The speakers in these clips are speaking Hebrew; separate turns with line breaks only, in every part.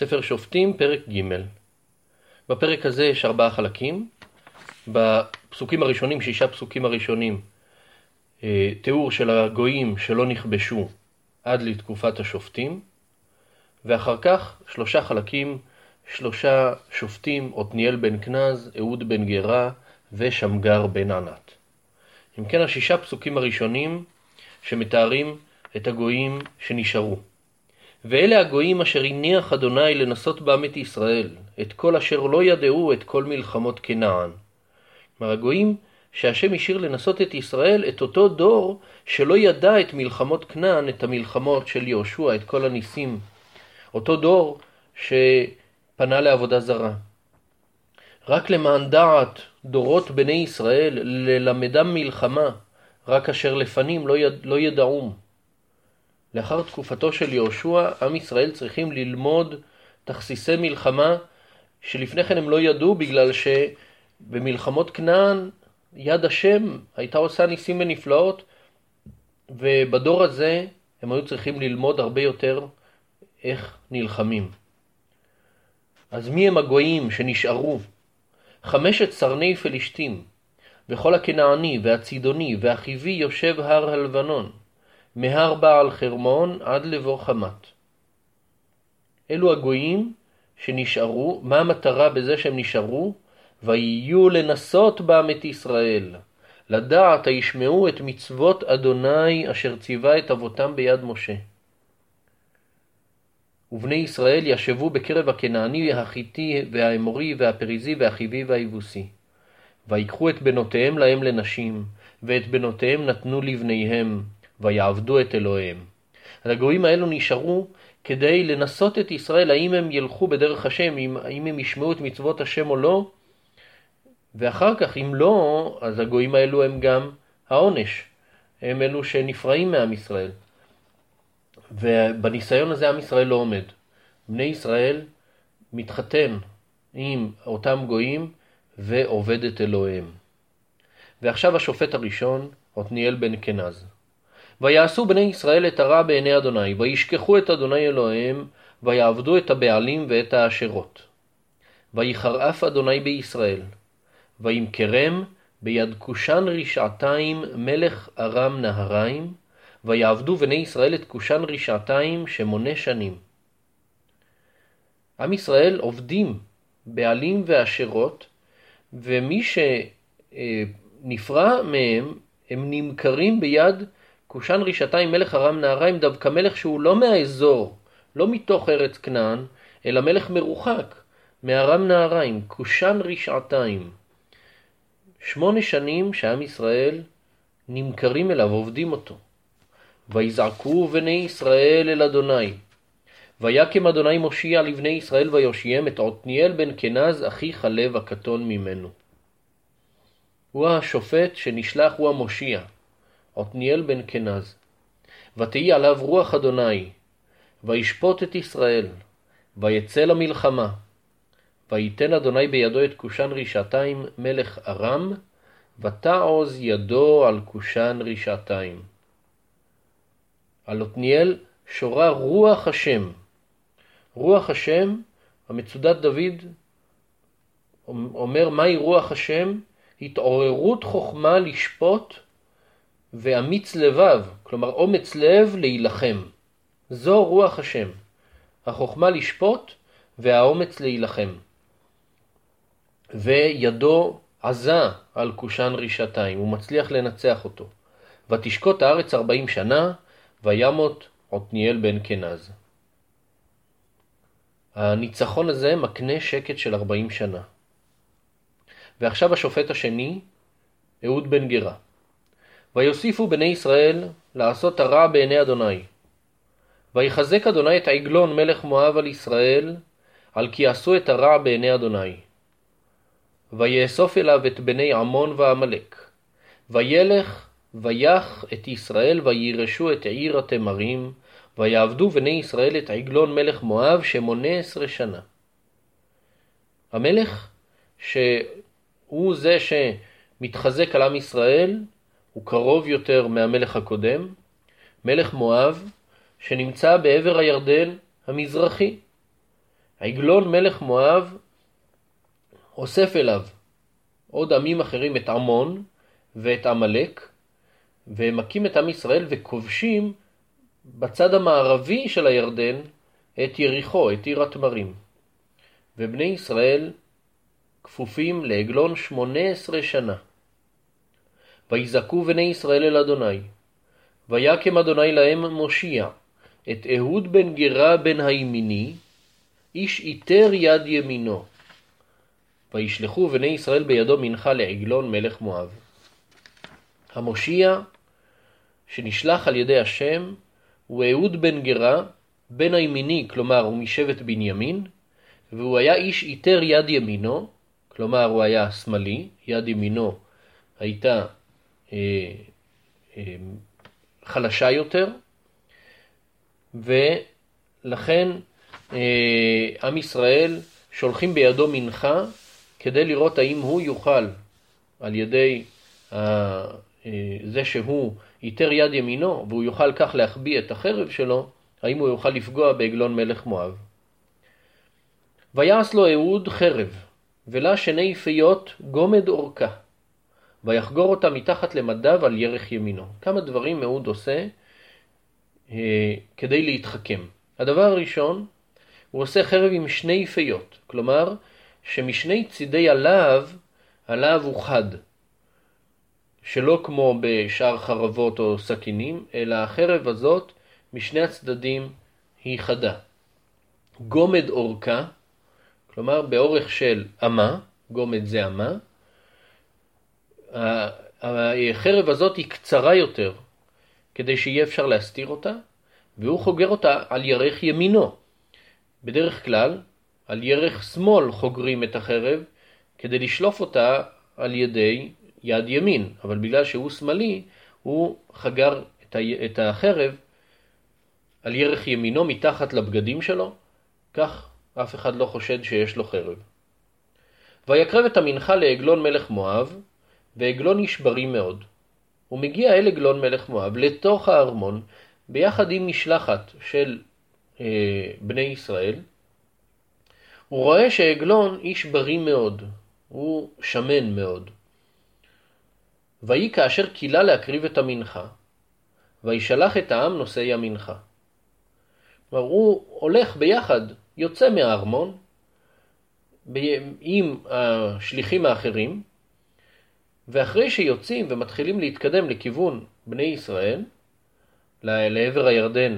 ספר שופטים, פרק ג'. בפרק הזה יש ארבעה חלקים. בפסוקים הראשונים, שישה פסוקים הראשונים, אה, תיאור של הגויים שלא נכבשו עד לתקופת השופטים, ואחר כך שלושה חלקים, שלושה שופטים, עתניאל בן כנז, אהוד בן גרה ושמגר בן ענת. אם כן, השישה פסוקים הראשונים שמתארים את הגויים שנשארו. ואלה הגויים אשר הניח אדוני לנסות בעם את ישראל, את כל אשר לא ידעו את כל מלחמות כנען. כלומר, הגויים שהשם השאיר לנסות את ישראל, את אותו דור שלא ידע את מלחמות כנען, את המלחמות של יהושע, את כל הניסים. אותו דור שפנה לעבודה זרה. רק למען דעת דורות בני ישראל ללמדם מלחמה, רק אשר לפנים לא, יד, לא ידעום. לאחר תקופתו של יהושע, עם ישראל צריכים ללמוד תכסיסי מלחמה שלפני כן הם לא ידעו בגלל שבמלחמות כנען יד השם הייתה עושה ניסים ונפלאות ובדור הזה הם היו צריכים ללמוד הרבה יותר איך נלחמים. אז מי הם הגויים שנשארו? חמשת סרני פלישתים, וכל הכנעני והצידוני והחיבי יושב הר הלבנון, מהר בעל חרמון עד לבוא חמת. אלו הגויים שנשארו, מה המטרה בזה שהם נשארו? ויהיו לנסות בם את ישראל, לדעת הישמעו את מצוות אדוני אשר ציווה את אבותם ביד משה. ובני ישראל ישבו בקרב הכנעני, החיתי והאמורי והפריזי והחיבי והיבוסי. ויקחו את בנותיהם להם לנשים, ואת בנותיהם נתנו לבניהם, ויעבדו את אלוהיהם. הגויים האלו נשארו כדי לנסות את ישראל, האם הם ילכו בדרך השם, האם הם ישמעו את מצוות השם או לא, ואחר כך, אם לא, אז הגויים האלו הם גם העונש. הם אלו שנפרעים מעם ישראל. ובניסיון הזה עם ישראל לא עומד. בני ישראל מתחתן עם אותם גויים ועובד את אלוהיהם. ועכשיו השופט הראשון, עתניאל בן כנז. ויעשו בני ישראל את הרע בעיני אדוני, וישכחו את אדוני אלוהיהם, ויעבדו את הבעלים ואת האשרות. ויחרף אדוני בישראל, וימכרם ביד קושן רשעתיים מלך ארם נהריים, ויעבדו בני ישראל את קושן רשעתיים שמונה שנים. עם ישראל עובדים בעלים ואשרות, ומי שנפרע מהם, הם נמכרים ביד קושן רשעתיים מלך ארם נהריים, דווקא מלך שהוא לא מהאזור, לא מתוך ארץ כנען, אלא מלך מרוחק, מארם נהריים, קושן רשעתיים. שמונה שנים שעם ישראל נמכרים אליו, עובדים אותו. ויזעקו בני ישראל אל אדוני. ויקם אדוני מושיע לבני ישראל ויושיעם את עתניאל בן כנז אחי חלב הקטון ממנו. הוא השופט שנשלח, הוא המושיע, עתניאל בן כנז. ותהי עליו רוח אדוני, וישפוט את ישראל, ויצא למלחמה. ויתן אדוני בידו את קושן רשעתיים מלך ארם, ותעוז ידו על קושן רשעתיים. על עתניאל שורה רוח השם. רוח השם, המצודת דוד אומר מהי רוח השם? התעוררות חוכמה לשפוט ואמיץ לבב, כלומר אומץ לב להילחם. זו רוח השם, החוכמה לשפוט והאומץ להילחם. וידו עזה על קושן רשעתיים, הוא מצליח לנצח אותו. ותשקוט הארץ ארבעים שנה, וימות עתניאל בן כנז. הניצחון הזה מקנה שקט של ארבעים שנה. ועכשיו השופט השני, אהוד בן גרה. ויוסיפו בני ישראל לעשות הרע בעיני אדוני. ויחזק אדוני את עגלון מלך מואב על ישראל, על כי עשו את הרע בעיני אדוני. ויאסוף אליו את בני עמון ועמלק. וילך ויח את ישראל וירשו את עיר התמרים, ויעבדו בני ישראל את עגלון מלך מואב שמונה עשרה שנה. המלך שהוא זה שמתחזק על עם ישראל, הוא קרוב יותר מהמלך הקודם, מלך מואב שנמצא בעבר הירדן המזרחי. עגלון מלך מואב אוסף אליו עוד עמים אחרים, את עמון ואת עמלק, ומכים את עם ישראל וכובשים בצד המערבי של הירדן את יריחו, את עיר התמרים. ובני ישראל כפופים לעגלון שמונה עשרה שנה. ויזעקו בני ישראל אל אדוני, ויקם אדוני להם מושיע, את אהוד בן גרה בן הימיני, איש איתר יד ימינו. וישלחו בני ישראל בידו מנחה לעגלון מלך מואב. המושיע שנשלח על ידי השם הוא אהוד בן גרה, בן הימיני, כלומר הוא משבט בנימין, והוא היה איש איתר יד ימינו, כלומר הוא היה שמאלי, יד ימינו הייתה חלשה יותר, ולכן אה, עם ישראל שולחים בידו מנחה כדי לראות האם הוא יוכל על ידי אה, אה, זה שהוא ייתר יד ימינו והוא יוכל כך להחביא את החרב שלו, האם הוא יוכל לפגוע בעגלון מלך מואב. ויעש לו אהוד חרב, ולה שני פיות גומד אורכה, ויחגור אותה מתחת למדיו על ירך ימינו. כמה דברים אהוד עושה אה, כדי להתחכם. הדבר הראשון, הוא עושה חרב עם שני פיות, כלומר שמשני צידי הלהב, הלהב הוא חד. שלא כמו בשאר חרבות או סכינים, אלא החרב הזאת משני הצדדים היא חדה. גומד אורכה, כלומר באורך של אמה, גומד זה אמה, החרב הזאת היא קצרה יותר, כדי שיהיה אפשר להסתיר אותה, והוא חוגר אותה על ירך ימינו. בדרך כלל, על ירך שמאל חוגרים את החרב, כדי לשלוף אותה על ידי יד ימין, אבל בגלל שהוא שמאלי, הוא חגר את החרב על ירך ימינו מתחת לבגדים שלו, כך אף אחד לא חושד שיש לו חרב. ויקרב את המנחה לעגלון מלך מואב, ועגלון נשברי מאוד. הוא מגיע אל עגלון מלך מואב לתוך הארמון, ביחד עם משלחת של אה, בני ישראל. הוא רואה שעגלון איש בריא מאוד, הוא שמן מאוד. ויהי כאשר קילה להקריב את המנחה, וישלח את העם נושאי המנחה. כלומר, הוא הולך ביחד, יוצא מהארמון, עם השליחים האחרים, ואחרי שיוצאים ומתחילים להתקדם לכיוון בני ישראל, לעבר הירדן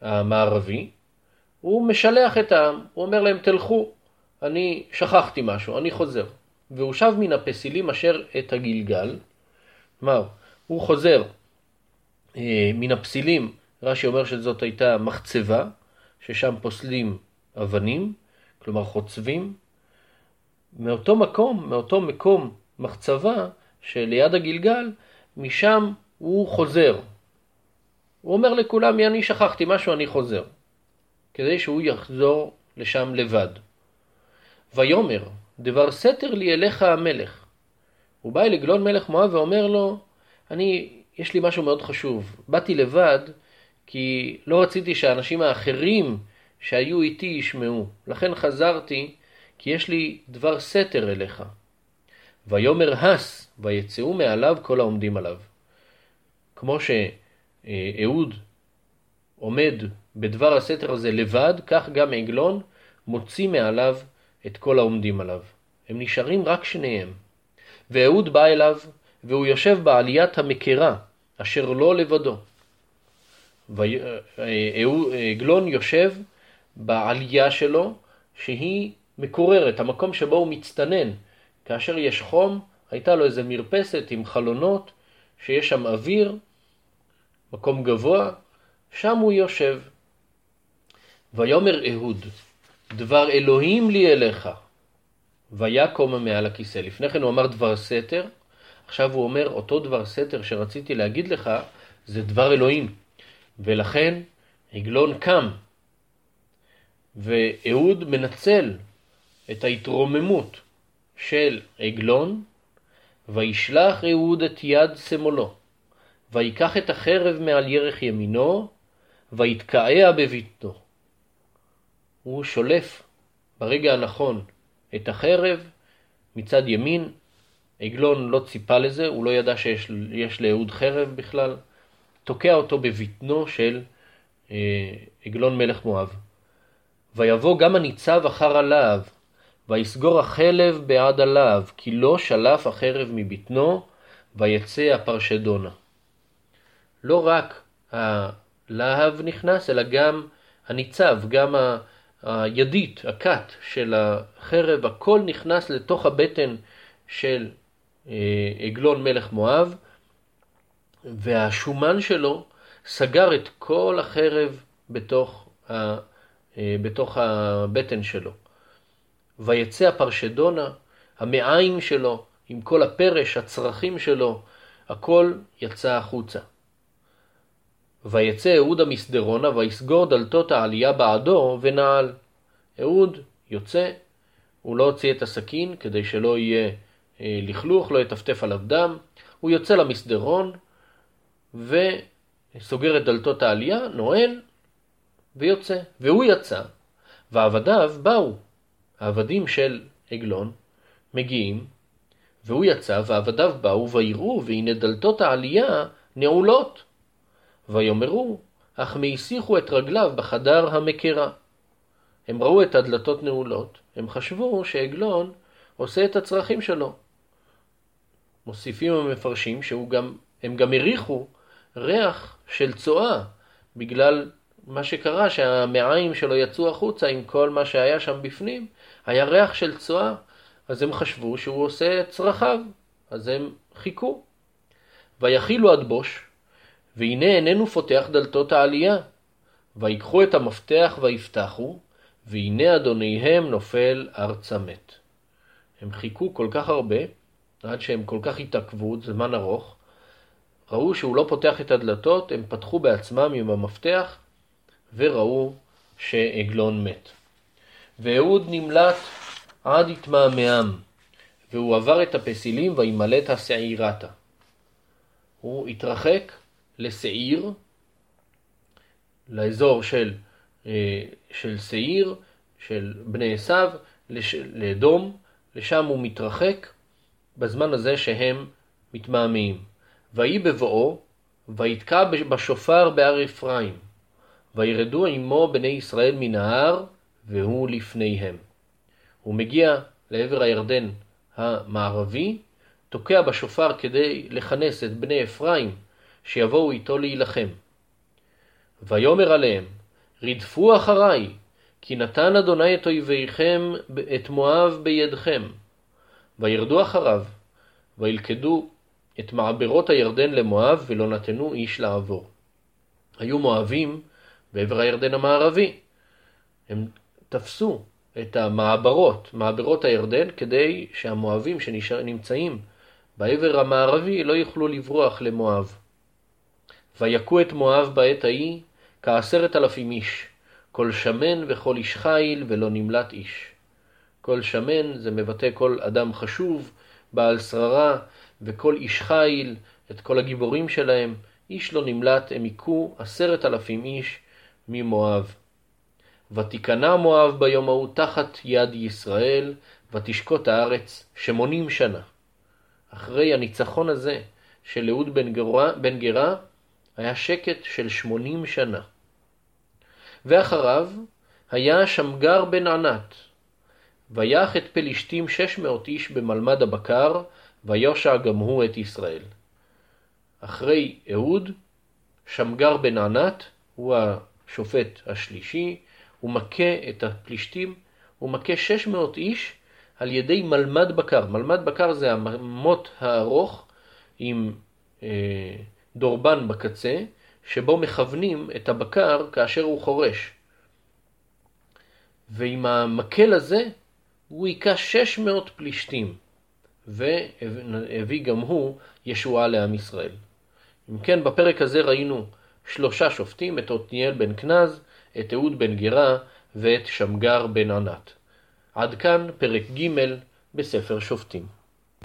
המערבי, הוא משלח את העם, הוא אומר להם תלכו, אני שכחתי משהו, אני חוזר. והוא שב מן הפסילים אשר את הגלגל, כלומר, הוא חוזר אה, מן הפסילים, רש"י אומר שזאת הייתה מחצבה, ששם פוסלים אבנים, כלומר חוצבים. מאותו מקום, מאותו מקום מחצבה שליד הגלגל, משם הוא חוזר. הוא אומר לכולם, אני שכחתי משהו, אני חוזר. כדי שהוא יחזור לשם לבד. ויאמר, דבר סתר לי אליך המלך. הוא בא אל עגלון מלך מואב ואומר לו, אני, יש לי משהו מאוד חשוב. באתי לבד כי לא רציתי שהאנשים האחרים שהיו איתי ישמעו. לכן חזרתי כי יש לי דבר סתר אליך. ויאמר הס, ויצאו מעליו כל העומדים עליו. כמו שאהוד עומד בדבר הסתר הזה לבד, כך גם עגלון מוציא מעליו את כל העומדים עליו. הם נשארים רק שניהם. ואהוד בא אליו, והוא יושב בעליית המקרה, אשר לא לבדו. ועגלון יושב בעלייה שלו, שהיא מקוררת, המקום שבו הוא מצטנן. כאשר יש חום, הייתה לו איזה מרפסת עם חלונות, שיש שם אוויר, מקום גבוה, שם הוא יושב. ויאמר אהוד, דבר אלוהים לי אליך, ויקום מעל הכיסא. לפני כן הוא אמר דבר סתר, עכשיו הוא אומר אותו דבר סתר שרציתי להגיד לך, זה דבר אלוהים. ולכן עגלון קם, ואהוד מנצל את ההתרוממות של עגלון, וישלח אהוד את יד שמאלו, ויקח את החרב מעל ירך ימינו, ויתקעע בביתו. הוא שולף ברגע הנכון את החרב מצד ימין. עגלון לא ציפה לזה, הוא לא ידע שיש לאהוד חרב בכלל. תוקע אותו בבטנו של אה, עגלון מלך מואב. ויבוא גם הניצב אחר הלהב, ויסגור החלב בעד הלהב, כי לא שלף החרב מבטנו, ויצא הפרשדונה. לא רק הלהב נכנס, אלא גם הניצב, גם הידית, הכת של החרב, הכל נכנס לתוך הבטן של אה, עגלון מלך מואב, והשומן שלו סגר את כל החרב בתוך, ה, אה, בתוך הבטן שלו. ויצא הפרשדונה, המעיים שלו, עם כל הפרש, הצרכים שלו, הכל יצא החוצה. ויצא אהוד המסדרונה ויסגור דלתות העלייה בעדו ונעל. אהוד יוצא, הוא לא הוציא את הסכין כדי שלא יהיה אה, לכלוך, לא יטפטף עליו דם, הוא יוצא למסדרון וסוגר את דלתות העלייה, נועל ויוצא. והוא יצא, ועבדיו באו. העבדים של עגלון מגיעים, והוא יצא, ועבדיו באו ויראו, והנה דלתות העלייה נעולות. ויאמרו, אך מהסיחו את רגליו בחדר המקרה. הם ראו את הדלתות נעולות, הם חשבו שעגלון עושה את הצרכים שלו. מוסיפים המפרשים שהם גם הריחו ריח של צואה, בגלל מה שקרה שהמעיים שלו יצאו החוצה עם כל מה שהיה שם בפנים, היה ריח של צואה, אז הם חשבו שהוא עושה את צרכיו, אז הם חיכו. ויחילו עד בוש, והנה איננו פותח דלתות העלייה. ויקחו את המפתח ויפתחו, והנה אדוניהם נופל ארצה מת. הם חיכו כל כך הרבה, עד שהם כל כך התעכבו, זמן ארוך, ראו שהוא לא פותח את הדלתות, הם פתחו בעצמם עם המפתח, וראו שעגלון מת. ואהוד נמלט עד התמהמהם, והוא עבר את הפסילים וימלט השעירתה. הוא התרחק לשעיר, לאזור של, אה, של שעיר, של בני עשיו, לאדום, לשם הוא מתרחק בזמן הזה שהם מתמהמהים. ויהי בבואו, ויתקע בשופר בהר אפרים, וירדו עמו בני ישראל מן ההר, והוא לפניהם. הוא מגיע לעבר הירדן המערבי, תוקע בשופר כדי לכנס את בני אפרים שיבואו איתו להילחם. ויאמר עליהם, רדפו אחריי, כי נתן אדוני את אויביכם, את מואב בידכם. וירדו אחריו, וילכדו את מעברות הירדן למואב, ולא נתנו איש לעבור. היו מואבים בעבר הירדן המערבי. הם תפסו את המעברות, מעברות הירדן, כדי שהמואבים שנמצאים בעבר המערבי לא יוכלו לברוח למואב. ויכו את מואב בעת ההיא כעשרת אלפים איש, כל שמן וכל איש חיל ולא נמלט איש. כל שמן זה מבטא כל אדם חשוב, בעל שררה, וכל איש חיל, את כל הגיבורים שלהם, איש לא נמלט, הם היכו עשרת אלפים איש ממואב. ותיכנע מואב ביום ההוא תחת יד ישראל, ותשקוט הארץ שמונים שנה. אחרי הניצחון הזה של אהוד בן בן גרה, היה שקט של שמונים שנה. ואחריו היה שמגר בן ענת, ויח את פלישתים שש מאות איש במלמד הבקר, ויושע גם הוא את ישראל. אחרי אהוד, שמגר בן ענת, הוא השופט השלישי, הוא מכה את הפלישתים, הוא מכה שש מאות איש על ידי מלמד בקר. מלמד בקר זה המוט הארוך עם אה, דורבן בקצה, שבו מכוונים את הבקר כאשר הוא חורש. ועם המקל הזה הוא היכה 600 פלישתים, והביא גם הוא ישועה לעם ישראל. אם כן, בפרק הזה ראינו שלושה שופטים, את עתניאל בן כנז, את אהוד בן גרה ואת שמגר בן ענת. עד כאן פרק ג' בספר שופטים.